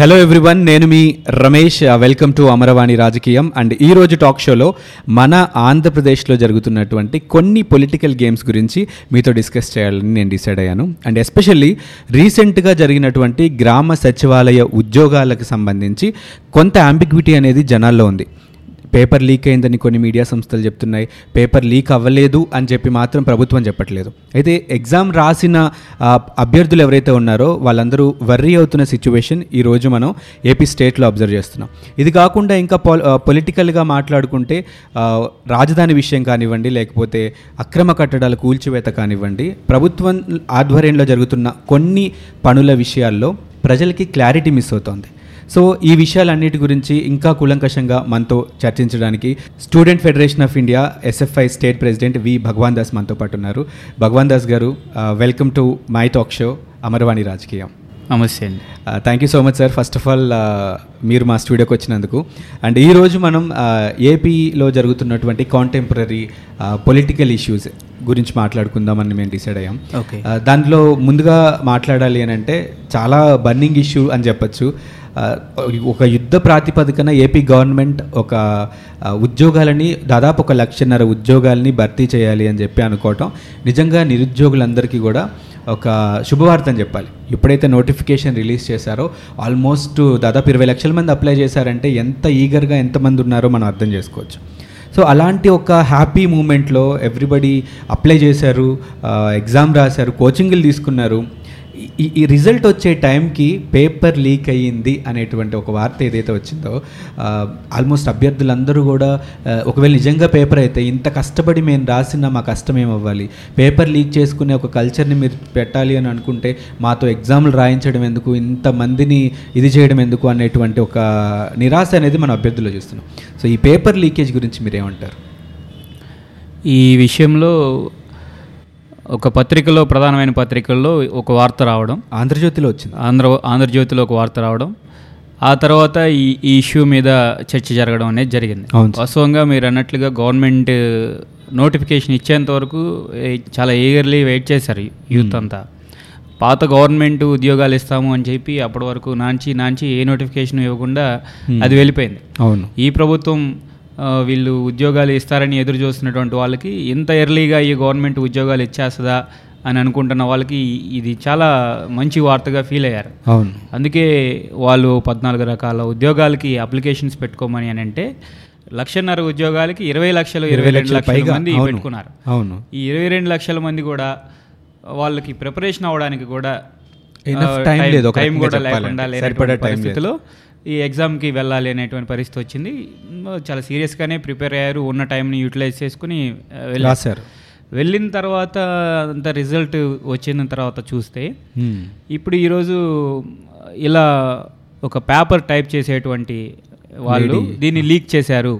Hello everyone నేను మీ Ramesh. Welcome to Amaravani రాజకీయం అండ్ ఈ రోజు టాక్ షోలో మన ఆంధ్రప్రదేశ్లో జరుగుతున్నటువంటి కొన్ని పొలిటికల్ గేమ్స్ గురించి మీతో డిస్కస్ చేయాలని నేను డిసైడ్ అయ్యాను. అండ్ ఎస్పెషల్లీ రీసెంట్గా జరిగినటువంటి గ్రామ సచివాలయ ఉద్యోగాలకు సంబంధించి కొంత అంబిగ్విటీ అనేది జనాల్లో ఉంది. పేపర్ లీక్ అయిందని కొన్ని మీడియా సంస్థలు చెప్తున్నాయి. పేపర్ లీక్ అవ్వలేదు అని చెప్పి మాత్రం ప్రభుత్వం చెప్పట్లేదు. అయితే ఎగ్జామ్ రాసిన అభ్యర్థులు ఎవరైతే ఉన్నారో వాళ్ళందరూ వర్రీ అవుతున్న సిచ్యువేషన్ ఈరోజు మనం ఏపీ స్టేట్లో అబ్జర్వ్ చేస్తున్నాం. ఇది కాకుండా ఇంకా పొల్ పొలిటికల్గా మాట్లాడుకుంటే రాజధాని విషయం కానివ్వండి లేకపోతే అక్రమ కట్టడాల కూల్చివేత కానివ్వండి ప్రభుత్వం ఆధ్వర్యంలో జరుగుతున్న కొన్ని పనుల విషయాల్లో ప్రజలకి క్లారిటీ మిస్ అవుతోంది. సో ఈ విషయాలన్నిటి గురించి ఇంకా కూలంకషంగా మనతో చర్చించడానికి student federation of India SFI state president V Bhagavan Das మనతో పాటు ఉన్నారు. భగవాన్ దాస్ గారు welcome to my talk show Amaravani రాజకీయం. నమస్తే అండి. Thank you so much sir first of all మీరు మా స్టూడియోకి వచ్చినందుకు. అండ్ ఈరోజు మనం ఏపీలో జరుగుతున్నటువంటి కాంటెంపరీ పొలిటికల్ ఇష్యూస్ గురించి మాట్లాడుకుందామని మేము డిసైడ్ అయ్యాం. దాంట్లో ముందుగా మాట్లాడాలి అని అంటే చాలా బర్నింగ్ ఇష్యూ అని చెప్పొచ్చు. ఒక యుద్ధ ప్రాతిపదికన ఏపీ గవర్నమెంట్ ఒక ఉద్యోగాలని దాదాపు ఒక లక్షన్నర ఉద్యోగాలని భర్తీ చేయాలి అని చెప్పి అనుకోవటం నిజంగా నిరుద్యోగులందరికీ కూడా ఒక శుభవార్త అని చెప్పాలి. ఎప్పుడైతే నోటిఫికేషన్ రిలీజ్ చేశారో ఆల్మోస్ట్ దాదాపు ఇరవై లక్షల మంది అప్లై చేశారంటే ఎంత ఈగర్గా ఎంతమంది ఉన్నారో మనం అర్థం చేసుకోవచ్చు. సో అలాంటి ఒక హ్యాపీ మూమెంట్లో ఎవ్రీబడి అప్లై చేశారు ఎగ్జామ్ రాశారు కోచింగ్లు తీసుకున్నారు ఈ ఈ రిజల్ట్ వచ్చే టైంకి పేపర్ లీక్ అయ్యింది అనేటువంటి ఒక వార్త ఏదైతే వచ్చిందో ఆల్మోస్ట్ అభ్యర్థులందరూ కూడా ఒకవేళ నిజంగా పేపర్ అయితే ఇంత కష్టపడి మేము రాసిన మా కష్టం ఏమవ్వాలి పేపర్ లీక్ చేసుకునే ఒక కల్చర్ని మీరు పెట్టాలి అని అనుకుంటే మాతో ఎగ్జామ్లు రాయించడం ఎందుకు? ఇంతమందిని ఇది చేయడం ఎందుకు? అనేటువంటి ఒక నిరాశ అనేది మన అభ్యర్థుల్లో చూస్తున్నాం. సో ఈ పేపర్ లీకేజ్ గురించి మీరేమంటారు? ఈ విషయంలో ఒక పత్రికలో ప్రధానమైన పత్రికల్లో ఒక వార్త రావడం. ఆంధ్రజ్యోతిలో వచ్చింది. ఆంధ్ర ఆంధ్రజ్యోతిలో ఒక వార్త రావడం. ఆ తర్వాత ఈ ఈ ఇష్యూ మీద చర్చ జరగడం అనేది జరిగింది. వాస్తవంగా మీరు అన్నట్లుగా గవర్నమెంట్ నోటిఫికేషన్ ఇచ్చేంత వరకు చాలా ఈగర్లీ వెయిట్ చేశారు యూత్ అంతా. పాత గవర్నమెంట్ ఉద్యోగాలు ఇస్తాము అని చెప్పి అప్పటి వరకు నాంచి నాంచి ఏ నోటిఫికేషన్ ఇవ్వకుండా అది వెళ్ళిపోయింది. అవును. ఈ ప్రభుత్వం వీళ్ళు ఉద్యోగాలు ఇస్తారని ఎదురు చూస్తున్నటువంటి వాళ్ళకి ఇంత ఎర్లీగా ఈ గవర్నమెంట్ ఉద్యోగాలు ఇచ్చేస్తుందా అని అనుకుంటున్న వాళ్ళకి ఇది చాలా మంచి వార్తగా ఫీల్ అయ్యారు అవును అందుకే వాళ్ళు పద్నాలుగు రకాల ఉద్యోగాలకి అప్లికేషన్స్ పెట్టుకోమని అని అంటే లక్షన్నర ఉద్యోగాలకి ఇరవై లక్షలు ఇరవై రెండు లక్షల మంది. పెట్టుకున్నారు అవును ఈ ఇరవై రెండు లక్షల మంది కూడా వాళ్ళకి ప్రిపరేషన్ అవ్వడానికి కూడా టైం కూడా. లేకుండా లేనటువంటి. పరిస్థితిలో ఈ ఎగ్జామ్కి వెళ్ళాలి అనేటువంటి పరిస్థితి వచ్చింది చాలా సీరియస్గానే ప్రిపేర్ అయ్యారు ఉన్న టైంని యూటిలైజ్ చేసుకుని వెళ్ళారు. రాశారు వెళ్ళిన తర్వాత అంత రిజల్ట్ వచ్చిన తర్వాత చూస్తే. ఇప్పుడు ఈరోజు ఇలా ఒక పేపర్ టైప్ చేసేటువంటి వాళ్ళు. దీన్ని లీక్ చేశారు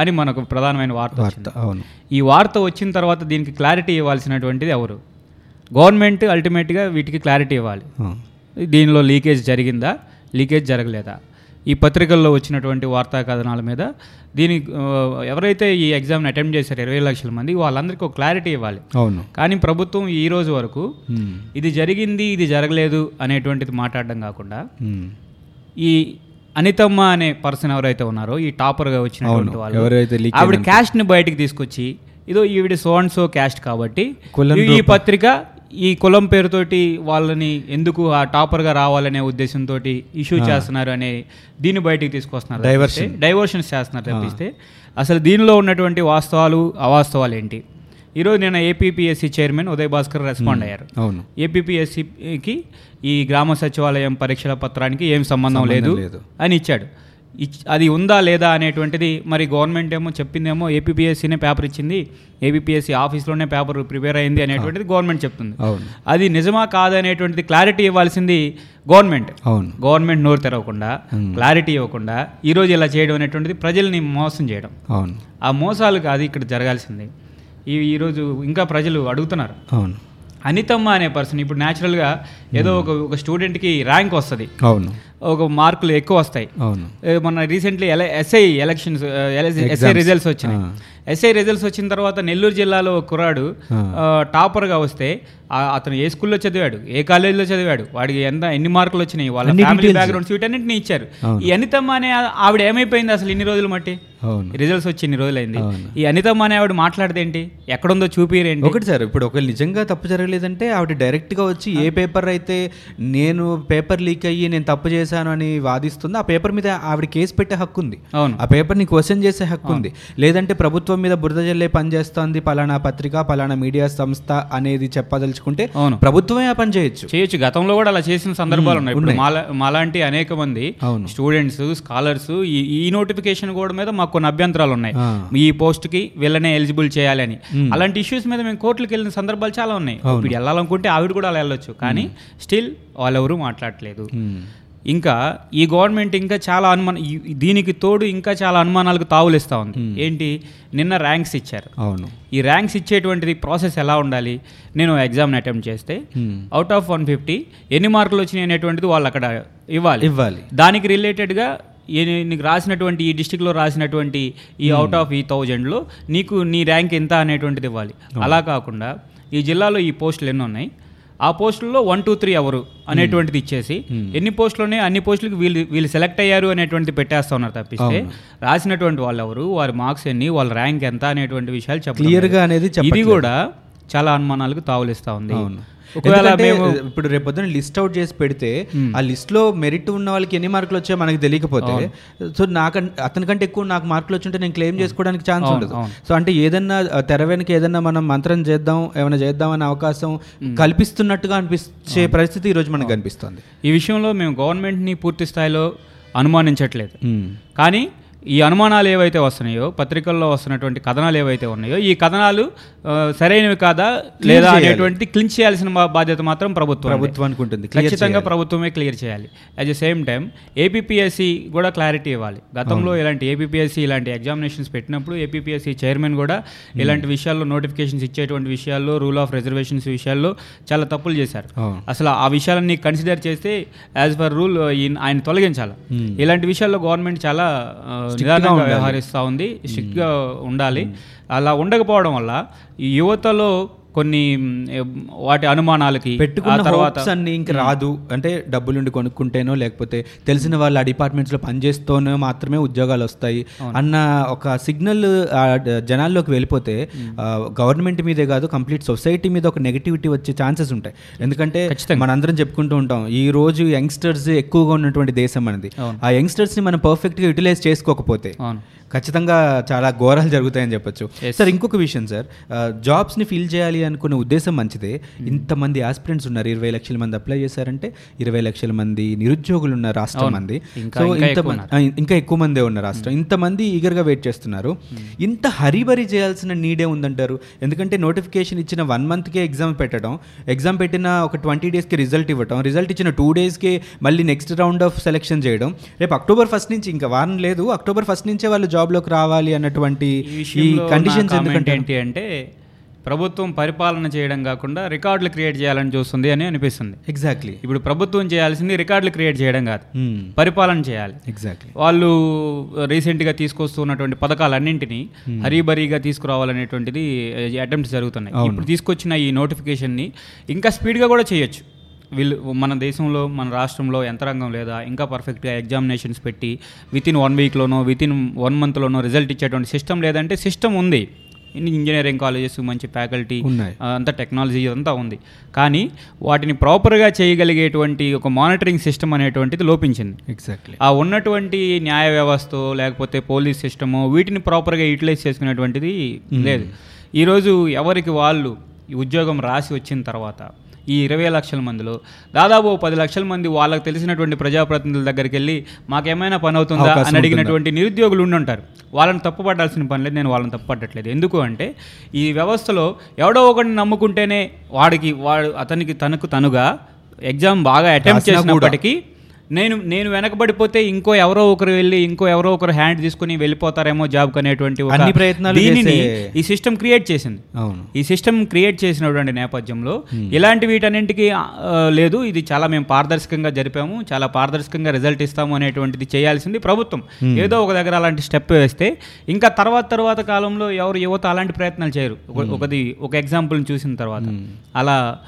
అని మనకు ప్రధానమైన వార్త వార్త. అవును ఈ వార్త వచ్చిన తర్వాత దీనికి క్లారిటీ ఇవ్వాల్సినటువంటిది ఎవరు గవర్నమెంట్ అల్టిమేట్గా వీటికి క్లారిటీ ఇవ్వాలి. దీనిలో లీకేజ్ జరిగిందా లీకేజ్ జరగలేదా ఈ పత్రికల్లో వచ్చినటువంటి వార్తా కథనాల మీద దీని ఎవరైతే ఈ ఎగ్జామ్ని అటెంప్ట్ చేశారో ఇరవై లక్షల మంది వాళ్ళందరికీ ఒక క్లారిటీ ఇవ్వాలి అవును కానీ ప్రభుత్వం ఈ రోజు వరకు. ఇది జరిగింది ఇది జరగలేదు అనేటువంటిది మాట్లాడడం కాకుండా. ఈ అనితమ్మ అనే పర్సన్ ఎవరైతే ఉన్నారో ఈ టాపర్గా వచ్చినటువంటి. వాళ్ళు ఆవిడ క్యాస్ట్ని బయటికి తీసుకొచ్చి ఇదో ఈవిడ సో అండ్ సో క్యాస్ట్ కాబట్టి ఈ పత్రిక ఈ కులం పేరుతోటి వాళ్ళని ఎందుకు ఆ టాపర్గా రావాలనే ఉద్దేశంతో ఇష్యూ చేస్తున్నారు అనే దీన్ని బయటికి తీసుకొస్తున్నారు Diversion. డైవర్షన్స్ చేస్తున్నారు తప్పిస్తే. అసలు దీనిలో ఉన్నటువంటి వాస్తవాలు అవాస్తవాలు ఏంటి? ఈరోజు నేను APPSC chairman Uday Bhaskar respond అయ్యారు. అవును. ఏపీపీఎస్సికి ఈ గ్రామ సచివాలయం పరీక్షల పత్రానికి ఏం సంబంధం లేదు. అని ఇచ్చాడు. ఇచ్- అది ఉందా లేదా అనేటువంటిది మరి గవర్నమెంట్ ఏమో చెప్పిందేమో ఏపీపీఎస్సీనే పేపర్ ఇచ్చింది. ఏపీపీఎస్సీ ఆఫీస్లోనే పేపర్ ప్రిపేర్ అయింది అనేటువంటిది గవర్నమెంట్ చెప్తుంది. అవును. అది నిజమా కాదనేటువంటిది క్లారిటీ ఇవ్వాల్సింది గవర్నమెంట్. అవును. గవర్నమెంట్ నోరు తెరవకుండా క్లారిటీ ఇవ్వకుండా ఈరోజు ఇలా చేయడం అనేటువంటిది ప్రజల్ని మోసం చేయడం. అవును. ఆ మోసాలు కాదు ఇక్కడ జరగాల్సింది. ఈ ఈరోజు ఇంకా ప్రజలు అడుగుతున్నారు. అవును. అనితమ్మ అనే పర్సన్ ఇప్పుడు న్యాచురల్గా ఏదో ఒక ఒక స్టూడెంట్కి ర్యాంక్ వస్తుంది. అవును. ఒక మార్కులు ఎక్కువ వస్తాయి. అవును. ఏ, మొన్న రీసెంట్లీ ఎల ఎస్ఐ ఎలక్షన్స్ ఎస్ఐ. రిజల్ట్స్ వచ్చినాయి. ఎస్ఐ రిజల్ట్స్ వచ్చిన తర్వాత నెల్లూరు జిల్లాలో ఒక కుర్రాడు టాపర్గా వస్తే అతను ఏ స్కూల్లో చదివాడు ఏ కాలేజీలో చదివాడు వాడికి ఎంత ఎన్ని మార్కులు వచ్చినాయి వాళ్ళ ఫ్యామిలీ. బ్యాక్గ్రౌండ్స్ వీటన్నిటిని ఇచ్చారు. ఈ అనితమ్మ అనే ఆవిడ ఏమైపోయింది అసలు ఇన్ని రోజులు మట్టి? అవును. రిజల్ట్స్ వచ్చి ఇన్ని రోజులైంది. ఈ అనితమ్మ అనే ఆవిడ మాట్లాడితే ఏంటి? ఎక్కడుందో చూపిరేంటి ఒకటి సార్ ఇప్పుడు ఒకవేళ నిజంగా తప్పు జరగలేదంటే ఆవిడ డైరెక్ట్గా వచ్చి ఏ పేపర్ అయితే నేను పేపర్ లీక్ అయ్యి నేను తప్పు చేశాను అని వాదిస్తుందో. ఆ పేపర్ మీద ఆవిడ కేసు పెట్టే హక్కు ఉంది. అవును. ఆ పేపర్ని క్వశ్చన్ చేసే హక్కు ఉంది. లేదంటే ప్రభుత్వం మీద బురద జల్లే పని చేస్తోంది పలానా పత్రిక పలానా మీడియా సంస్థ అనేది చెప్పదలుచుకుంటే అవును. ప్రభుత్వమే ఆ పని చేయొచ్చు. చేయొచ్చు. గతంలో కూడా అలా చేసిన సందర్భాలు ఉన్నాయి. ఇప్పుడు మాలాంటి అనేక మంది. స్టూడెంట్స్ స్కాలర్స్ ఈ నోటిఫికేషన్ కూడా మీద మాకు కొన్ని అభ్యంతరాలు ఉన్నాయి. ఈ పోస్ట్కి వీళ్ళనే ఎలిజిబుల్ చేయాలని అలాంటి ఇష్యూస్ మీద మేము కోర్టులకు వెళ్ళిన సందర్భాలు చాలా ఉన్నాయి. ఇప్పుడు వెళ్ళాలనుకుంటే ఆవిడ కూడా అలా వెళ్ళొచ్చు. కానీ స్టిల్ వాళ్ళెవరూ మాట్లాడట్లేదు. ఉమ్. ఇంకా ఈ గవర్నమెంట్ ఇంకా చాలా అనుమాన దీనికి తోడు ఇంకా చాలా అనుమానాలకు తావులిస్తూ ఉంది. ఏంటి? నిన్న ర్యాంక్స్ ఇచ్చారు. అవును. ఈ ర్యాంక్స్ ఇచ్చేటువంటిది ప్రాసెస్ ఎలా ఉండాలి? నేను ఎగ్జామ్ని అటెంప్ట్ చేస్తే. అవుట్ ఆఫ్ వన్ ఫిఫ్టీ ఎన్ని మార్కులు వచ్చినాయి అనేటువంటిది వాళ్ళు అక్కడ ఇవ్వాలి. ఇవ్వాలి. దానికి రిలేటెడ్గా నీకు రాసినటువంటి ఈ డిస్టిక్లో రాసినటువంటి ఈ అవుట్ ఆఫ్ ఈ థౌజండ్లో నీకు నీ ర్యాంక్ ఎంత అనేటువంటిది ఇవ్వాలి. అలా కాకుండా ఈ జిల్లాలో ఈ పోస్టులు ఎన్ని ఉన్నాయి? ఆ పోస్టుల్లో వన్ టూ త్రీ ఎవరు అనేటువంటిది ఇచ్చేసి ఎన్ని పోస్టులు ఉన్నాయి అన్ని పోస్టులకు వీళ్ళు వీళ్ళు సెలెక్ట్ అయ్యారు అనేటువంటిది పెట్టేస్తా ఉన్నారు తప్పిస్తే రాసినటువంటి వాళ్ళు ఎవరు వారి మార్క్స్ ఎన్ని వాళ్ళ ర్యాంక్ ఎంత అనేటువంటి విషయాలు. అనేది ఇది. కూడా చాలా అనుమానాలకు తావులిస్తా ఉంది. ఒకవేళ మేము ఇప్పుడు రేపు పొద్దున లిస్ట్ అవుట్ చేసి పెడితే ఆ లిస్ట్లో మెరిట్ ఉన్న వాళ్ళకి ఎన్ని మార్కులు వచ్చాయో మనకి తెలియకపోతే సో నాకు అతనికంటే ఎక్కువ నాకు మార్కులు వచ్చుంటే నేను క్లెయిమ్ చేసుకోవడానికి ఛాన్స్ ఉండదు. సో అంటే ఏదన్నా తెర వెనక ఏదన్నా మనం మంత్రం చేద్దాం ఏమైనా చేద్దాం అనే అవకాశం కల్పిస్తున్నట్టుగా అనిపించే పరిస్థితి ఈ రోజు మనకు కనిపిస్తుంది. ఈ విషయంలో మేము గవర్నమెంట్ని పూర్తి స్థాయిలో అనుమానించట్లేదు. కానీ ఈ అనుమానాలు ఏవైతే వస్తున్నాయో పత్రికల్లో వస్తున్నటువంటి కథనాలు ఏవైతే ఉన్నాయో ఈ కథనాలు సరైనవి కాదా లేదా చేయాలి. అనేటువంటిది క్లిన్ చేయాల్సిన బాధ్యత మాత్రం ప్రభుత్వం ప్రభుత్వానికి ఉంటుంది Clear ఖచ్చితంగా. ప్రభుత్వమే క్లియర్ చేయాలి at the same time APPSC కూడా క్లారిటీ ఇవ్వాలి గతంలో ఇలాంటి ఏపీపీఎస్సి ఇలాంటి ఎగ్జామినేషన్స్ పెట్టినప్పుడు ఏపీపీఎస్సి చైర్మన్ కూడా ఇలాంటి విషయాల్లో నోటిఫికేషన్స్ ఇచ్చేటువంటి విషయాల్లో రూల్ ఆఫ్ రిజర్వేషన్స్ విషయాల్లో చాలా తప్పులు చేశారు. అసలు ఆ విషయాలన్నీ కన్సిడర్ చేస్తే యాజ్ పర్ రూల్ ఆయన తొలగించాలి Hmm. ఇలాంటి విషయాల్లో గవర్నమెంట్ చాలా నిదానంగా. వ్యవహరిస్తూ ఉంది స్ట్రిక్ట్గా ఉండాలి అలా ఉండకపోవడం వల్ల ఈ యువతలో కొన్ని వాటి అనుమానాలకి పెట్టుకున్న తర్వాత అన్ని ఇంక రాదు. అంటే డబ్బులుండి కొనుక్కుంటేనో లేకపోతే తెలిసిన వాళ్ళు ఆ డిపార్ట్మెంట్స్లో పనిచేస్తూనే మాత్రమే ఉద్యోగాలు వస్తాయి అన్న ఒక సిగ్నల్ జనాల్లోకి వెళ్ళిపోతే గవర్నమెంట్ మీదే కాదు కంప్లీట్ సొసైటీ మీద ఒక నెగిటివిటీ వచ్చే ఛాన్సెస్ ఉంటాయి. ఎందుకంటే. మనందరం చెప్పుకుంటూ ఉంటాం ఈ రోజు యంగ్స్టర్స్ ఎక్కువగా ఉన్నటువంటి దేశం అవును. ఆ యంగ్స్టర్స్ని మనం పర్ఫెక్ట్గా యూటిలైజ్ చేసుకోకపోతే ఖచ్చితంగా చాలా ఘోరాలు జరుగుతాయని చెప్పొచ్చు. సార్ ఇంకొక విషయం సార్. జాబ్స్ని ఫిల్ చేయాలి అనుకునే ఉద్దేశం మంచిదే. ఇంతమంది ఆస్పిరెంట్స్ ఉన్నారు. ఇరవై లక్షల మంది అప్లై చేశారంటే ఇరవై లక్షల మంది నిరుద్యోగులు ఉన్న రాష్ట్రం. మంది సో ఇంకా ఇంత ఎక్కువ మం- ఆ, ఇంకా ఎక్కువ మందే ఉన్న రాష్ట్రం. ఇంతమంది ఈగర్గా వెయిట్ చేస్తున్నారు. ఇంత హరిబరి చేయాల్సిన నీడే ఉందంటారు. ఎందుకంటే నోటిఫికేషన్ ఇచ్చిన వన్ మంత్కే ఎగ్జామ్ పెట్టడం ఎగ్జామ్ పెట్టిన ఒక ట్వంటీ డేస్కి రిజల్ట్ ఇవ్వడం రిజల్ట్ ఇచ్చిన టూ డేస్కి మళ్ళీ నెక్స్ట్ రౌండ్ ఆఫ్ సెలెక్షన్ చేయడం. రేపు అక్టోబర్ ఫస్ట్ నుంచి ఇంకా వారం లేదు అక్టోబర్ ఫస్ట్ నుంచే వాళ్ళు జాబ్లోకి రావాలి అన్నటువంటి ఈ కండిషన్స్ ఎందుకంటే ఏంటి అంటే ప్రభుత్వం పరిపాలన చేయడం కాకుండా రికార్డులు క్రియేట్ చేయాలని చూస్తుంది అని అనిపిస్తుంది. ఎగ్జాక్ట్లీ ఇప్పుడు ప్రభుత్వం చేయాల్సింది రికార్డులు క్రియేట్ చేయడం కాదు. పరిపాలన చేయాలి. ఎగ్జాక్ట్లీ వాళ్ళు రీసెంట్గా తీసుకొస్తున్నటువంటి పథకాలన్నింటినీ హరీబరీగా తీసుకురావాలనేటువంటిది అటెంప్ట్స్ జరుగుతున్నాయి. ఇప్పుడు తీసుకొచ్చిన ఈ నోటిఫికేషన్ని ఇంకా స్పీడ్గా కూడా చేయొచ్చు. వీళ్ళు మన దేశంలో మన రాష్ట్రంలో యంత్రాంగం లేదా ఇంకా పర్ఫెక్ట్గా ఎగ్జామినేషన్స్ పెట్టి విత్ ఇన్ వన్ వీక్లోనో విత్ ఇన్ వన్ మంత్లోనో రిజల్ట్ ఇచ్చేటువంటి సిస్టమ్ లేదంటే సిస్టమ్ ఉంది. ఇంజనీరింగ్ కాలేజెస్ మంచి ఫ్యాకల్టీ ఉన్నాయి. అంతా టెక్నాలజీ అంతా ఉంది. కానీ వాటిని ప్రాపర్గా చేయగలిగేటువంటి ఒక మానిటరింగ్ సిస్టమ్ అనేటువంటిది లోపించింది. ఎగ్జాక్ట్లీ ఆ ఉన్నటువంటి న్యాయ వ్యవస్థ లేకపోతే పోలీస్ సిస్టము వీటిని ప్రాపర్గా యూటిలైజ్ చేసుకునేటువంటిది లేదు. ఈరోజు ఎవరికి వాళ్ళు ఈ ఉద్యోగం రాసి వచ్చిన తర్వాత ఈ ఇరవై లక్షల మందిలో దాదాపు పది లక్షల మంది వాళ్ళకి తెలిసినటువంటి ప్రజాప్రతినిధుల దగ్గరికి వెళ్ళి మాకేమైనా పని అవుతుందా? అని అడిగినటువంటి నిరుద్యోగులు ఉండి ఉంటారు వాళ్ళని తప్పుపడాల్సిన పని లేదు నేను వాళ్ళని తప్పుపట్టట్లేదు. ఎందుకు అంటే ఈ వ్యవస్థలో ఎవడో ఒకరిని నమ్ముకుంటేనే వాడికి వాడు అతనికి తనకు తనుగా ఎగ్జామ్ బాగా అటెంప్ట్. చేసినప్పటికీ నేను నేను వెనకబడిపోతే ఇంకో ఎవరో ఒకరు వెళ్ళి ఇంకో ఎవరో ఒకరు హ్యాండ్ తీసుకుని వెళ్ళిపోతారేమో జాబ్ అనేటువంటి అన్ని ప్రయత్నాలు దీనిని ఈ సిస్టమ్ క్రియేట్ చేసింది. అవును. ఈ సిస్టమ్ క్రియేట్ చేసినటువంటి నేపథ్యంలో. ఇలాంటి వీటన్నింటికి లేదు ఇది చాలా మేము పారదర్శకంగా జరిపాము చాలా పారదర్శకంగా రిజల్ట్ ఇస్తాము అనేటువంటిది చేయాల్సింది ప్రభుత్వం. ఏదో ఒక దగ్గర అలాంటి స్టెప్ వేస్తే ఇంకా తర్వాత తర్వాత కాలంలో ఎవరు యువత అలాంటి ప్రయత్నాలు చేయరు. ఒక- ఒకది ఒక ఎగ్జాంపుల్ని చూసిన తర్వాత. అలా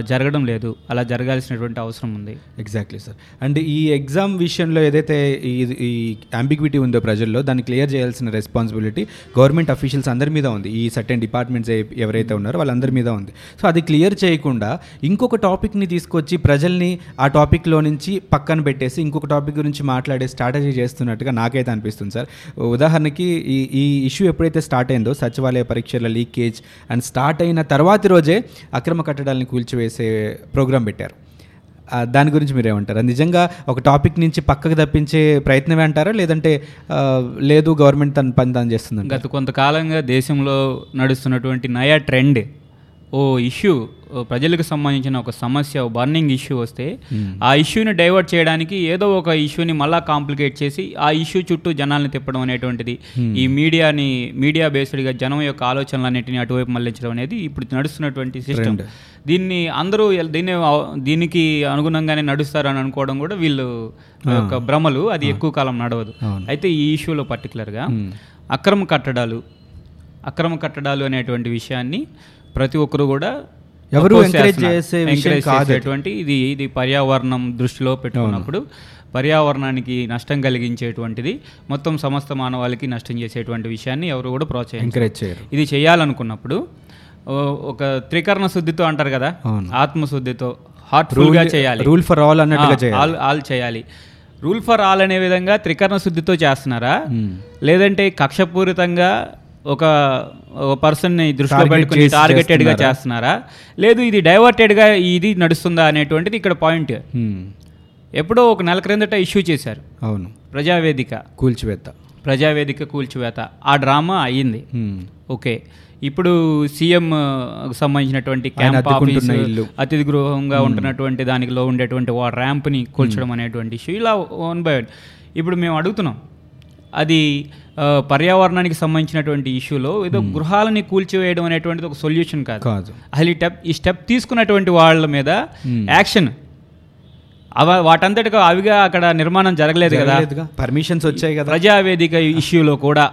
జరగడం లేదు. అలా జరగాల్సినటువంటి అవసరం ఉంది. ఎగ్జాక్ట్లీ సార్ అండ్ ఈ ఎగ్జామ్ విషయంలో ఏదైతే ఈ ఈ అంబిగ్విటీ ఉందో ప్రజల్లో దాన్ని క్లియర్ చేయాల్సిన రెస్పాన్సిబిలిటీ గవర్నమెంట్ అఫీషియల్స్ అందరి మీద ఉంది. ఈ సర్టెన్ డిపార్ట్మెంట్స్ ఎవరైతే ఉన్నారో వాళ్ళందరి మీద ఉంది. సో అది క్లియర్ చేయకుండా ఇంకొక టాపిక్ని తీసుకొచ్చి ప్రజల్ని ఆ టాపిక్లో నుంచి పక్కన పెట్టేసి ఇంకొక టాపిక్ గురించి మాట్లాడే స్ట్రాటజీ చేస్తున్నట్టుగా నాకైతే అనిపిస్తుంది సార్. ఉదాహరణకి ఈ ఈ ఇష్యూ ఎప్పుడైతే స్టార్ట్ అయిందో సచివాలయ పరీక్షల లీకేజ్ అండ్ స్టార్ట్ అయిన తర్వాతి రోజే అక్రమ కట్టడాలను కూల్చివేసే ప్రోగ్రాం పెట్టారు. దాని గురించి మీరు ఏమంటారు నిజంగా ఒక టాపిక్ నుంచి పక్కకు తప్పించే ప్రయత్నమే అంటారా? లేదంటే లేదు గవర్నమెంట్ తన పని తాను చేస్తుంది గత కొంతకాలంగా దేశంలో నడుస్తున్నటువంటి నయా ట్రెండ్ ఓ ఇష్యూ ప్రజలకు సంబంధించిన ఒక సమస్య బర్నింగ్ ఇష్యూ వస్తే ఆ ఇష్యూని డైవర్ట్ చేయడానికి ఏదో ఒక ఇష్యూని మళ్ళా కాంప్లికేట్ చేసి ఆ ఇష్యూ చుట్టూ జనాల్ని తిప్పడం అనేటువంటిది. ఈ మీడియాని మీడియా బేస్డ్గా జనం యొక్క ఆలోచనలన్నింటినీ అటువైపు మళ్ళించడం అనేది ఇప్పుడు నడుస్తున్నటువంటి సిస్టమ్. దీన్ని అందరూ దీన్ని దీనికి అనుగుణంగానే నడుస్తారని అనుకోవడం కూడా వీళ్ళు యొక్క భ్రమలు అది ఎక్కువ కాలం నడవదు. అయితే ఈ ఇష్యూలో పర్టికులర్గా అక్రమ కట్టడాలు అక్రమ కట్టడాలు అనేటువంటి విషయాన్ని ప్రతి ఒక్కరు కూడా ఎవరు చేస్తున్నారు. చేసే విషయం ఇది ఇది పర్యావరణం దృష్టిలో పెట్టుకున్నప్పుడు పర్యావరణానికి నష్టం కలిగించేటువంటిది మొత్తం సమస్త మానవాళికి నష్టం చేసేటువంటి విషయాన్ని ఎవరు కూడా ప్రోత్సహించారు. ఎంకరేజ్ చేయరు. ఇది చేయాలనుకున్నప్పుడు ఒక త్రికరణ శుద్ధితో అంటారు కదా. ఆత్మశుద్ధితో హార్ట్ఫుల్గా చేయాలి. రూల్ ఫర్ ఆల్ అన్నట్టుగా ఆల్ ఆల్ చేయాలి. రూల్ ఫర్ ఆల్ అనే విధంగా త్రికరణ శుద్ధితో చేస్తున్నారా? Hmm. లేదంటే కక్షపూరితంగా ఒక పర్సన్ని దృష్టిలో పెట్టుకుని చేసి టార్గెటెడ్గా చేస్తున్నారా? లేదు ఇది డైవర్టెడ్గా ఇది నడుస్తుందా అనేటువంటిది ఇక్కడ పాయింట్. ఎప్పుడో ఒక నెల క్రిందట ఇష్యూ చేశారు. అవును. ప్రజావేదిక. కూల్చివేత. ప్రజావేదిక కూల్చివేత. ఆ డ్రామా అయ్యింది. ఓకే. ఇప్పుడు సీఎం సంబంధించినటువంటి క్యాంప్ ఆఫీస్ ఇల్లు. అతిథి గృహంగా ఉంటున్నటువంటి దానిలో ఉండేటువంటి ఆ ర్యాంప్ని కూల్చడం అనేటువంటి ఇష్యూ ఇలా వన్ బై వన్ ఇప్పుడు మేము అడుగుతున్నాం. అది పర్యావరణానికి సంబంధించినటువంటి ఇష్యూలో ఏదో గృహాలని కూల్చివేయడం అనేటువంటిది ఒక సొల్యూషన్ కాదు. కాదు. అసలు ఈ స్టెప్ ఈ స్టెప్ తీసుకున్నటువంటి వాళ్ళ మీద యాక్షన్. అవ వాటంతటిగా అవిగా అక్కడ నిర్మాణం జరగలేదు కదా. పర్మిషన్స్ వచ్చాయి కదా. ప్రజావేదిక ఇష్యూలో కూడా.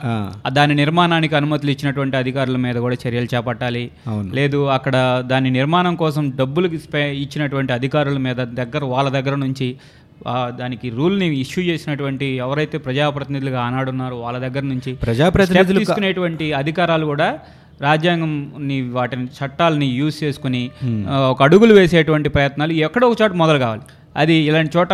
దాని నిర్మాణానికి అనుమతులు ఇచ్చినటువంటి అధికారుల మీద కూడా చర్యలు చేపట్టాలి. లేదు అక్కడ దాని నిర్మాణం కోసం డబ్బులు ఇచ్చినటువంటి అధికారుల మీద దగ్గర వాళ్ళ దగ్గర నుంచి దానికి రూల్ని ఇష్యూ చేసినటువంటి ఎవరైతే ప్రజాప్రతినిధులుగా ఆనాడున్నారో వాళ్ళ దగ్గర నుంచి ప్రజాప్రతినిధులు తీసుకునేటువంటి అధికారాలు కూడా రాజ్యాంగం వాటిని చట్టాలని యూజ్ చేసుకుని ఒక అడుగులు వేసేటువంటి ప్రయత్నాలు ఎక్కడో ఒక చోట మొదలు కావాలి అది ఇలాంటి చోట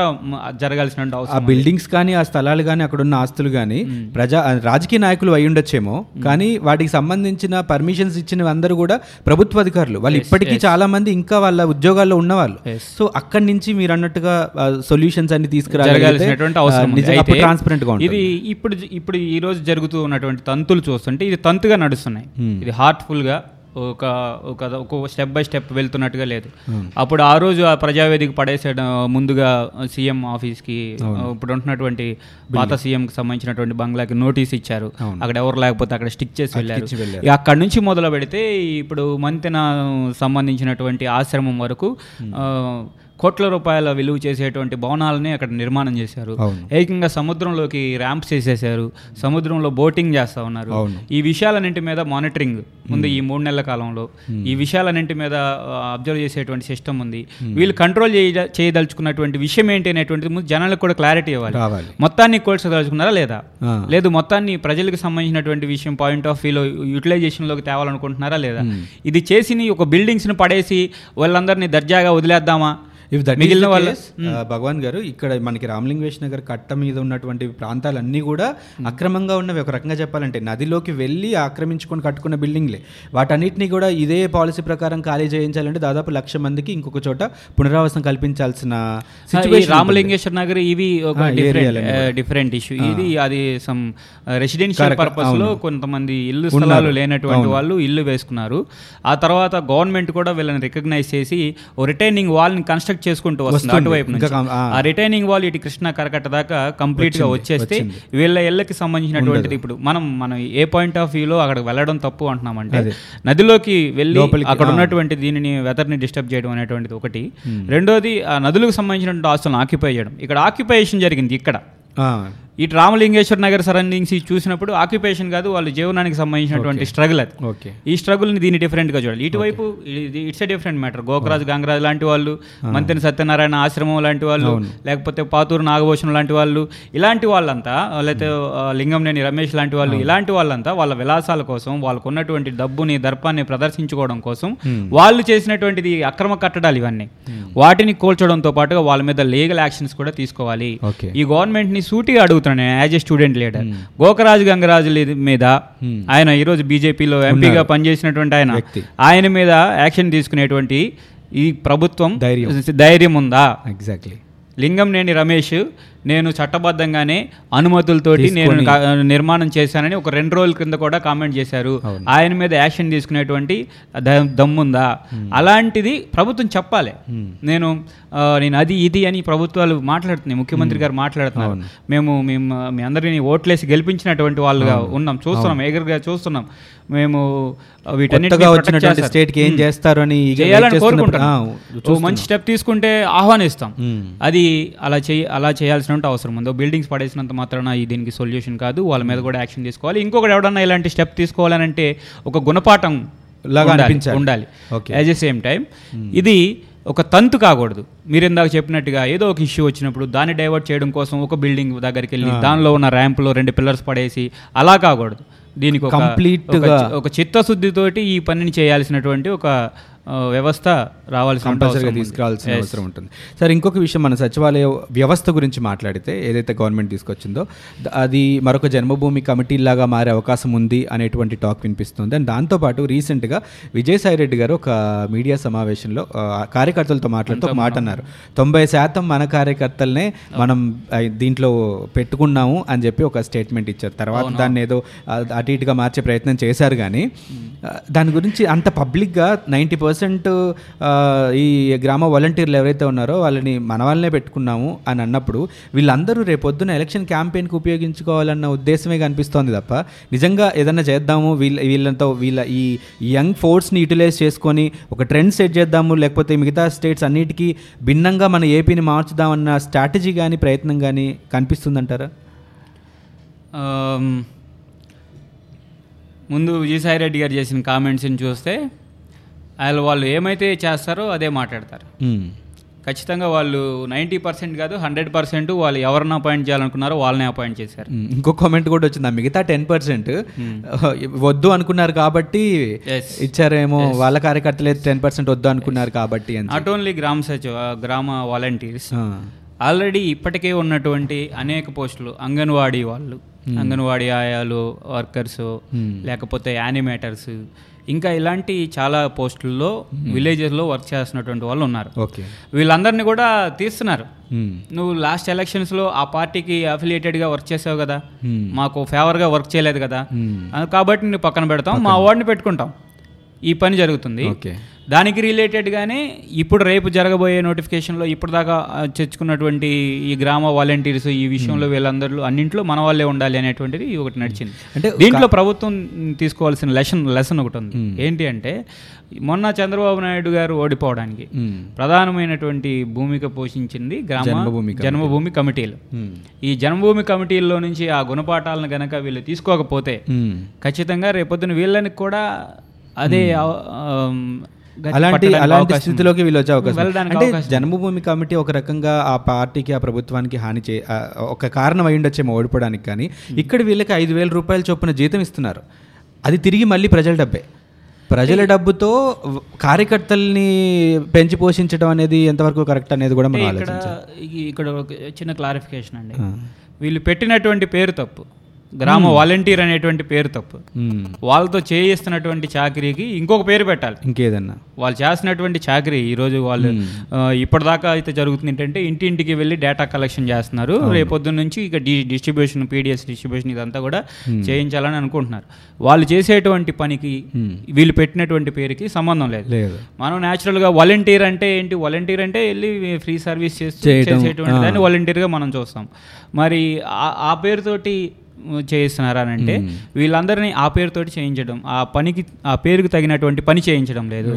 జరగాల్సిన ఆ బిల్డింగ్స్ కానీ ఆ స్థలాలు కానీ అక్కడ ఉన్న ఆస్తులు కానీ ప్రజా రాజకీయ నాయకులు అయి ఉండొచ్చేమో. కానీ వాటికి సంబంధించిన పర్మిషన్స్ ఇచ్చిన అందరూ కూడా ప్రభుత్వ అధికారులు. వాళ్ళు ఇప్పటికీ చాలా మంది ఇంకా వాళ్ళ ఉద్యోగాల్లో ఉన్నవాళ్ళు. సో అక్కడి నుంచి మీరు అన్నట్టుగా సొల్యూషన్స్ అన్ని జరగాల్సినటువంటి అవసరం ట్రాన్స్పరెంట్గా ఇది ఇప్పుడు ఇప్పుడు ఈ రోజు జరుగుతూ ఉన్నటువంటి తంతులు చూస్తుంటే ఇది తంతుగా నడుస్తున్నాయి. ఇది హార్ట్ఫుల్గా ఒక ఒక ఒక స్టెప్ బై స్టెప్ వెళ్తున్నట్టుగా లేదు. అప్పుడు ఆ రోజు ఆ ప్రజావేదిక పడేసేయడం ముందుగా సీఎం ఆఫీస్కి ఇప్పుడు ఉంటున్నటువంటి పాత సీఎంకి సంబంధించినటువంటి బంగ్లాకి నోటీస్ ఇచ్చారు. అక్కడ ఎవరు లేకపోతే అక్కడ స్టిక్ చేసి వెళ్ళారు. అక్కడి నుంచి మొదలు పెడితే ఇప్పుడు మంతెన సంబంధించినటువంటి ఆశ్రమం వరకు ఆ, కోట్ల రూపాయల విలువ చేసేటువంటి భవనాలని అక్కడ నిర్మాణం చేశారు. ఏకంగా సముద్రంలోకి ర్యాంప్స్ చేసేసారు సముద్రంలో బోటింగ్ చేస్తా ఉన్నారు. ఈ విషయాలన్నింటి మీద మానిటరింగ్ ఉంది ఈ మూడు నెలల కాలంలో. ఈ విషయాలన్నింటి మీద అబ్జర్వ్ చేసేటువంటి సిస్టమ్ ఉంది. వీళ్ళు కంట్రోల్ చేయ చేయదలుచుకున్నటువంటి విషయం ఏంటి అనేటువంటిది ముందు జనాలకు కూడా క్లారిటీ ఇవ్వాలి. మొత్తాన్ని కోల్చదలుచుకున్నారా లేదా. లేదు మొత్తాన్ని ప్రజలకు సంబంధించినటువంటి విషయం పాయింట్ ఆఫ్ వ్యూలో యూటిలైజేషన్లోకి తేవాలనుకుంటున్నారా లేదా? ఇది చేసి ఒక బిల్డింగ్స్ని పడేసి వాళ్ళందరినీ దర్జాగా వదిలేద్దామా? ఇఫ్ దట్ మిగిలిన వాళ్ళ భగవాన్ గారు ఇక్కడ మనకి రామలింగేష్ నగర్ కట్ట మీద ఉన్నటువంటి ప్రాంతాలన్నీ కూడా అక్రమంగా ఉన్నవి. ఒక రకంగా చెప్పాలంటే నదిలోకి వెళ్ళి ఆక్రమించుకొని కట్టుకున్న బిల్డింగ్లే. వాటన్నిటిని కూడా ఇదే పాలసీ ప్రకారం ఖాళీ చేయించాలంటే దాదాపు లక్ష మందికి ఇంకొక చోట పునరావాసం కల్పించాల్సిన రామలింగేశ్వర నగర్ ఇవి ఒక డిఫరెంట్ ఇష్యూ ఇది అది సమ్ రెసిడెన్షియల్ పర్పస్లో. కొంతమంది ఇల్లు స్థలాలు లేనటువంటి వాళ్ళు ఇల్లు వేసుకున్నారు. ఆ తర్వాత గవర్నమెంట్ కూడా వీళ్ళని రికగ్నైజ్ చేసి రిటైనింగ్ వాల్ని కన్స్ట్రక్ట్ కన్స్ట్రక్ట్ చేసుకుంటూ వస్తుంది. అటువైపు నుంచి ఆ. రిటైనింగ్ వాల్ ఇటు కృష్ణా కరకట్ట దాకా కంప్లీట్గా వచ్చేస్తే వీళ్ళ ఇళ్ళకి సంబంధించినటువంటిది ఇప్పుడు మనం మనం ఏ పాయింట్ ఆఫ్ వ్యూలో అక్కడికి వెళ్ళడం తప్పు అంటున్నామంటే అదే. నదిలోకి వెళ్ళి అక్కడ. ఉన్నటువంటి దీనిని వెదర్ని డిస్టర్బ్ చేయడం అనేటువంటిది ఒకటి రెండోది ఆ నదులకు సంబంధించినటువంటి ఆస్తులను ఆక్యుపై చేయడం ఇక్కడ ఆక్యుపేషన్ జరిగింది ఇక్కడ ఇటు రామలింగేశ్వర నగర్ సరౌండింగ్స్ చూసినప్పుడు ఆక్యుపేషన్ కాదు వాళ్ళ జీవనానికి సంబంధించినటువంటి స్ట్రగుల్ అది. ఓకే. ఈ స్ట్రగుల్ని దీన్ని డిఫరెంట్గా చూడాలి. ఇటువైపు ఇది it's a different matter Gokaraju Gangaraju లాంటి వాళ్ళు మంతెన సత్యనారాయణ ఆశ్రమం లాంటి వాళ్ళు లేకపోతే పాతూరు నాగభూషణం లాంటి వాళ్ళు ఇలాంటి వాళ్ళంతా లేకపోతే లింగంనేని రమేష్ లాంటి వాళ్ళు ఇలాంటి వాళ్ళంతా వాళ్ళ విలాసాల కోసం వాళ్ళకు ఉన్నటువంటి డబ్బుని దర్పాన్ని ప్రదర్శించుకోవడం కోసం వాళ్ళు చేసినటువంటిది అక్రమ కట్టడాలు ఇవన్నీ. వాటిని కోల్చడంతో పాటుగా వాళ్ళ మీద లీగల్ యాక్షన్స్ కూడా తీసుకోవాలి. ఈ గవర్నమెంట్ని సూటిగా అడుగుతున్నాను as a student leader Gokaraju Gangaraju మీద ఆయన ఈరోజు బీజేపీలో ఎంపీగా పనిచేసినటువంటి ఆయన. ఆయన మీద యాక్షన్ తీసుకునేటువంటి ఈ ప్రభుత్వం ధైర్యం. ధైర్యం ఉందా? ఎగ్జాక్ట్లీ లింగంనేని రమేష్ నేను చట్టబద్ధంగానే అనుమతులతోటి నేను నిర్మాణం చేశానని ఒక రెండు రోజుల క్రింద కూడా కామెంట్ చేశారు. ఆయన మీద యాక్షన్ తీసుకునేటువంటి దమ్ముందా? అలాంటిది ప్రభుత్వం చెప్పాలి. నేను నేను అది ఇది అని ప్రభుత్వాలు మాట్లాడుతున్నాయి. ముఖ్యమంత్రి గారు మాట్లాడుతున్నారు. మేము మేము మీ అందరినీ ఓట్లేసి గెలిపించినటువంటి వాళ్ళుగా ఉన్నాం. చూస్తున్నాం ఎగరుగా చూస్తున్నాం. మేము ఆ, వీటన్నిటిని కొత్తగా protect వచ్చినటువంటి చేస్తారు. స్టేట్కి ఏం. చేస్తారు అని చేయాలని మంచి స్టెప్ తీసుకుంటే ఆహ్వానిస్తాం. అది అలా చేయ అలా చేయాల్సిన అవసరం ఉంది. బిల్డింగ్స్ పడేసినంత మాత్రాన ఈ దీనికి సొల్యూషన్ కాదు. వాళ్ళ మీద కూడా యాక్షన్ తీసుకోవాలి. ఇంకొకటి ఎవడన్నా ఇలాంటి స్టెప్ తీసుకోవాలనంటే ఒక గుణపాఠం లాగా ఉండాలి. యాజ్ ఎ సేమ్ టైం ఇది ఒక తంతు కాకూడదు. మీరు ఇందాక చెప్పినట్టుగా ఏదో ఒక ఇష్యూ వచ్చినప్పుడు దాన్ని డైవర్ట్ చేయడం కోసం ఒక బిల్డింగ్ దగ్గరికి వెళ్ళి దానిలో ఉన్న ర్యాంపులో రెండు పిల్లర్స్ పడేసి అలా కాకూడదు. దీనికి Complete ఒక చిత్తశుద్ధితోటి ఈ పనిని చేయాల్సినటువంటి ఒక వ్యవస్థ రావాల్సిన కంపల్సరీగా. తీసుకురావాల్సిన. అవసరం ఉంటుంది. సార్ ఇంకొక విషయం మన సచివాలయ వ్యవస్థ గురించి మాట్లాడితే ఏదైతే గవర్నమెంట్ తీసుకొచ్చిందో అది మరొక జన్మభూమి కమిటీ లాగా మారే అవకాశం ఉంది అనేటువంటి టాక్ వినిపిస్తుంది. అండ్ దాంతోపాటు రీసెంట్గా విజయసాయి రెడ్డి గారు ఒక మీడియా సమావేశంలో కార్యకర్తలతో మాట్లాడుతూ ఒక మాట అన్నారు. తొంభై శాతం మన కార్యకర్తలనే మనం దీంట్లో పెట్టుకున్నాము అని చెప్పి ఒక స్టేట్మెంట్ ఇచ్చారు. తర్వాత దాన్ని ఏదో అటు ఇటుగా మార్చే ప్రయత్నం చేశారు కానీ ఆ, దాని గురించి అంత పబ్లిక్గా నైంటీ పర్సెంట్ ఈ గ్రామ వాలంటీర్లు ఎవరైతే ఉన్నారో వాళ్ళని మన వాళ్ళనే పెట్టుకున్నాము అని అన్నప్పుడు వీళ్ళందరూ రేపొద్దున ఎలక్షన్ క్యాంపెయిన్కి ఉపయోగించుకోవాలన్న ఉద్దేశమే కనిపిస్తోంది తప్ప నిజంగా ఏదన్నా చేద్దాము వీళ్ళ వీళ్ళంతా వీళ్ళ ఈ యంగ్ ఫోర్స్ని యూటిలైజ్ చేసుకొని ఒక ట్రెండ్ సెట్ చేద్దాము లేకపోతే మిగతా స్టేట్స్ అన్నిటికీ భిన్నంగా మన ఏపీని మార్చుదామన్న స్ట్రాటజీ కానీ ప్రయత్నం కానీ కనిపిస్తుందంటారా? ముందు విజయసాయి రెడ్డి గారు చేసిన కామెంట్స్ని చూస్తే వాళ్ళు వాళ్ళు ఏమైతే చేస్తారో అదే మాట్లాడతారు. ఖచ్చితంగా వాళ్ళు నైంటీ పర్సెంట్ కాదు హండ్రెడ్ పర్సెంట్ వాళ్ళు ఎవరిని అపాయింట్ చేయాలనుకున్నారో వాళ్ళని అపాయింట్ చేశారు. ఇంకో కామెంట్ కూడా వచ్చింది మిగతా టెన్ పర్సెంట్ వద్దు అనుకున్నారు కాబట్టి. ఇచ్చారేమో వాళ్ళ కార్యకర్తలే టెన్ పర్సెంట్ వద్దు అనుకున్నారు కాబట్టి నాట్ ఓన్లీ గ్రామ సచివ గ్రామ వాలంటీర్స్. ఆల్రెడీ ఇప్పటికే ఉన్నటువంటి అనేక పోస్టులు అంగన్వాడీ వాళ్ళు అంగన్వాడీ ఆయాలు వర్కర్స్. లేకపోతే యానిమేటర్స్ ఇంకా ఇలాంటి చాలా పోస్టుల్లో విలేజెస్లో వర్క్ చేస్తున్నటువంటి వాళ్ళు ఉన్నారు. ఓకే. వీళ్ళందరినీ కూడా తీస్తున్నారు. మ్మ్. నువ్వు లాస్ట్ ఎలక్షన్స్లో ఆ పార్టీకి అఫిలియేటెడ్గా వర్క్ చేసావు కదా. Hmm. మాకు ఫేవర్గా వర్క్ చేయలేదు కదా. Hmm. కాబట్టి నేను పక్కన పెడతాం. మా వాడిని పెట్టుకుంటాం. ఈ పని జరుగుతుంది ఓకే దానికి రిలేటెడ్గానే ఇప్పుడు రేపు జరగబోయే నోటిఫికేషన్లో ఇప్పుడు దాకా ఆ, తెచ్చుకున్నటువంటి ఈ గ్రామ వాలంటీర్స్ ఈ విషయంలో వీళ్ళందరూ అన్నింట్లో మన వాళ్ళే ఉండాలి అనేటువంటిది ఒకటి నడిచింది అంటే దీంట్లో ప్రభుత్వం తీసుకోవాల్సిన లెసన్ లెసన్ ఒకటి ఉంది. ఏంటి అంటే మొన్న చంద్రబాబు నాయుడు గారు ఓడిపోవడానికి. ప్రధానమైనటువంటి భూమిక పోషించింది గ్రామ జన్మభూమి కమిటీ. జన్మభూమి కమిటీలు. ఈ జన్మభూమి కమిటీల్లో నుంచి ఆ గుణపాఠాలను గనక వీళ్ళు తీసుకోకపోతే. ఖచ్చితంగా రేపొద్దున వీళ్ళని కూడా అదే అలాంటి అలాంటి. స్థితిలోకి వీళ్ళు వచ్చే అవకాశం అంటే. జన్మభూమి కమిటీ ఒక రకంగా ఆ పార్టీకి ఆ ప్రభుత్వానికి హాని చే ఒక కారణం అయి ఉండొచ్చేమో ఓడిపోవడానికి కానీ ఇక్కడ వీళ్ళకి ఐదు వేల రూపాయల చొప్పున జీతం ఇస్తున్నారు అది తిరిగి మళ్ళీ ప్రజల డబ్బే ప్రజల డబ్బుతో కార్యకర్తల్ని పెంచి పోషించడం అనేది ఎంతవరకు కరెక్ట్ అనేది కూడా మనం ఇక్కడ ఆలోచించాలి ఇక్కడ చిన్న క్లారిఫికేషన్ అండి. వీళ్ళు పెట్టినటువంటి పేరు తప్పు గ్రామ వాలంటీర్ అనేటువంటి పేరు తప్పు. వాళ్ళతో చేయిస్తున్నటువంటి చాకరీకి ఇంకొక పేరు పెట్టాలి. ఇంకేదన్నా? వాళ్ళు చేస్తున్నటువంటి చాకరీ ఈరోజు వాళ్ళు ఇప్పటిదాకా అయితే జరుగుతుంది ఏంటంటే ఇంటింటికి వెళ్ళి డేటా కలెక్షన్ చేస్తున్నారు. రేపొద్దు నుంచి ఇక డి డిస్ట్రిబ్యూషన్ పీడిఎస్ డిస్ట్రిబ్యూషన్ ఇదంతా కూడా చేయించాలని అనుకుంటున్నారు. వాళ్ళు చేసేటువంటి పనికి వీళ్ళు పెట్టినటువంటి పేరుకి సంబంధం లేదు. మనం న్యాచురల్గా వాలంటీర్ అంటే ఏంటి? వాలంటీర్ అంటే వెళ్ళి ఫ్రీ సర్వీస్ చేయటం, చేసేటువంటి. దాన్ని వాలంటీర్గా మనం చూస్తాం. మరి ఆ- ఆ పేరుతోటి చేయిస్తున్నారా అని అంటే వీళ్ళందరినీ ఆ పేరుతోటి చేయించడం ఆ పనికి ఆ పేరుకు తగినటువంటి పని చేయించడం లేదు.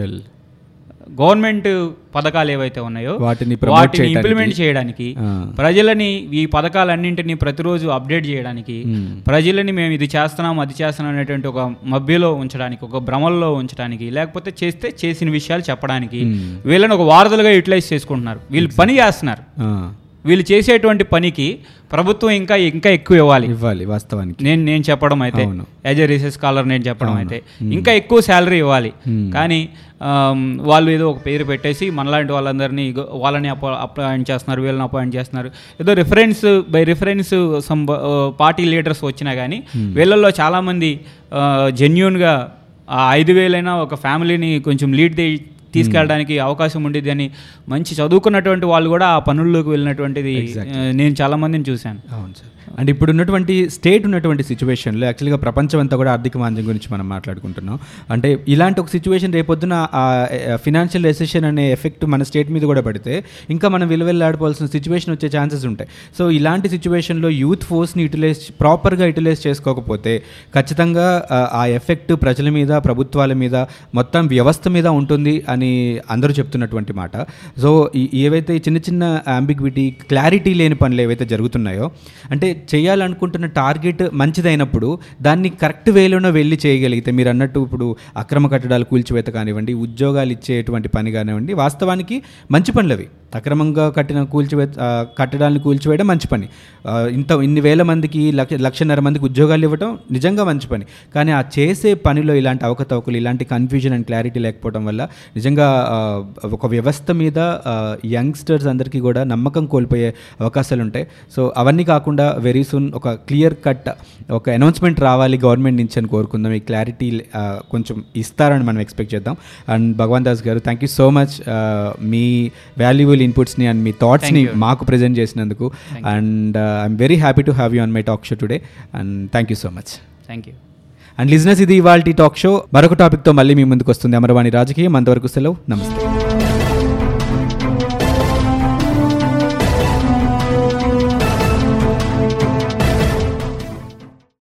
గవర్నమెంట్ పథకాలు ఏవైతే ఉన్నాయో వాటిని వాటిని. ఇంప్లిమెంట్ చేయడానికి. ప్రజలని ఈ పథకాలన్నింటినీ ప్రతిరోజు అప్డేట్ చేయడానికి Hmm. ప్రజలని మేము ఇది చేస్తున్నాం అది చేస్తున్నాం అనేటువంటి ఒక మభ్యలో ఉంచడానికి ఒక భ్రమల్లో ఉంచడానికి లేకపోతే చేస్తే చేసిన విషయాలు చెప్పడానికి Hmm. వీళ్ళని ఒక వారధులుగా యూటిలైజ్ చేసుకుంటున్నారు వీళ్ళు పని చేస్తున్నారు వీళ్ళు చేసేటువంటి పనికి ప్రభుత్వం ఇంకా ఇంకా ఎక్కువ ఇవ్వాలి. ఇవ్వాలి వాస్తవానికి. నేను నేను చెప్పడం అయితే. యాజ్ ఎ రీసెర్చ్ స్కాలర్ నేను చెప్పడం అయితే ఇంకా ఎక్కువ శాలరీ ఇవ్వాలి. కానీ వాళ్ళు ఏదో ఒక పేరు పెట్టేసి మనలాంటి వాళ్ళందరినీ వాళ్ళని అపా అపాయింట్ చేస్తున్నారు వీళ్ళని అపాయింట్ చేస్తున్నారు. ఏదో reference by reference some party leaders వచ్చినా కానీ వీళ్ళల్లో చాలామంది జెన్యున్గా ఆ ఐదు వేలైనా ఒక ఫ్యామిలీని కొంచెం లీడ్ తీసుకెళ్ళడానికి అవకాశం ఉండేది అని మంచి చదువుకున్నటువంటి వాళ్ళు కూడా ఆ పనుల్లోకి వెళ్ళినటువంటిది నేను చాలా మందిని చూశాను. అవును సార్. అండ్ ఇప్పుడు ఉన్నటువంటి స్టేట్ ఉన్నటువంటి సిచ్యువేషన్లో యాక్చువల్గా ప్రపంచం అంతా కూడా ఆర్థిక మాంద్యం గురించి మనం మాట్లాడుకుంటున్నాం. అంటే ఇలాంటి ఒక సిచ్యువేషన్ రేపొద్దున ఆ ఫినాన్షియల్ రెసెషన్ అనే ఎఫెక్ట్ మన స్టేట్ మీద కూడా పడితే ఇంకా మనం విలువెల్లాడిపోవాల్సిన సిచ్యువేషన్ వచ్చే ఛాన్సెస్ ఉంటాయి. సో ఇలాంటి సిచ్యువేషన్లో యూత్ ఫోర్స్ని యూటిలైజ్ ప్రాపర్గా యూటిలైజ్ చేసుకోకపోతే ఖచ్చితంగా ఆ, ఎఫెక్ట్ ప్రజల మీద ప్రభుత్వాల మీద మొత్తం వ్యవస్థ మీద ఉంటుంది అని అందరూ చెప్తున్నటువంటి మాట. సో ఏవైతే చిన్న చిన్న అంబిగ్విటీ క్లారిటీ లేని పనులు ఏవైతే జరుగుతున్నాయో అంటే చేయాలనుకుంటున్న టార్గెట్ మంచిదైనప్పుడు దాన్ని కరెక్ట్ వేలోనో వెళ్ళి చేయగలిగితే మీరు అన్నట్టు ఇప్పుడు అక్రమ కట్టడాలు కూల్చివేత కానివ్వండి ఉద్యోగాలు ఇచ్చేటువంటి పని కానివ్వండి వాస్తవానికి మంచి పనులు అవి అక్రమంగా కట్టిన కూల్చివే కట్టడాలను కూల్చివేయడం మంచి పని. ఇంత ఇన్ని వేల మందికి లక్ష లక్షన్నర మందికి ఉద్యోగాలు ఇవ్వడం నిజంగా మంచి పని. కానీ ఆ చేసే పనిలో ఇలాంటి అవకతవకలు ఇలాంటి కన్ఫ్యూజన్ అండ్ క్లారిటీ లేకపోవడం వల్ల నిజంగా ఒక వ్యవస్థ మీద యంగ్స్టర్స్ అందరికీ కూడా నమ్మకం కోల్పోయే అవకాశాలు ఉంటాయి సో అవన్నీ కాకుండా వెరీ సూన్ ఒక క్లియర్ కట్ ఒక అనౌన్స్మెంట్ రావాలి గవర్నమెంట్ నుంచి అని కోరుకుందాం. ఈ క్లారిటీ కొంచెం ఇస్తారని మనం ఎక్స్పెక్ట్ చేద్దాం. అండ్ భగవాన్ దాస్ గారు థ్యాంక్ యూ సో మచ్ మీ వాల్యుబుల్ ఇన్పుట్స్ని అండ్ మీ థాట్స్ని. మాకు ప్రజెంట్ చేసినందుకు. And I'm very happy to have you on my talk show today and thank you so much thank you and listeners ఇది ఇవాళ టాక్ షో మరొక టాపిక్తో మళ్ళీ మీ ముందుకు వస్తుంది అమరవాణి రాజకీయం. అంతవరకు సెలవు. నమస్తే.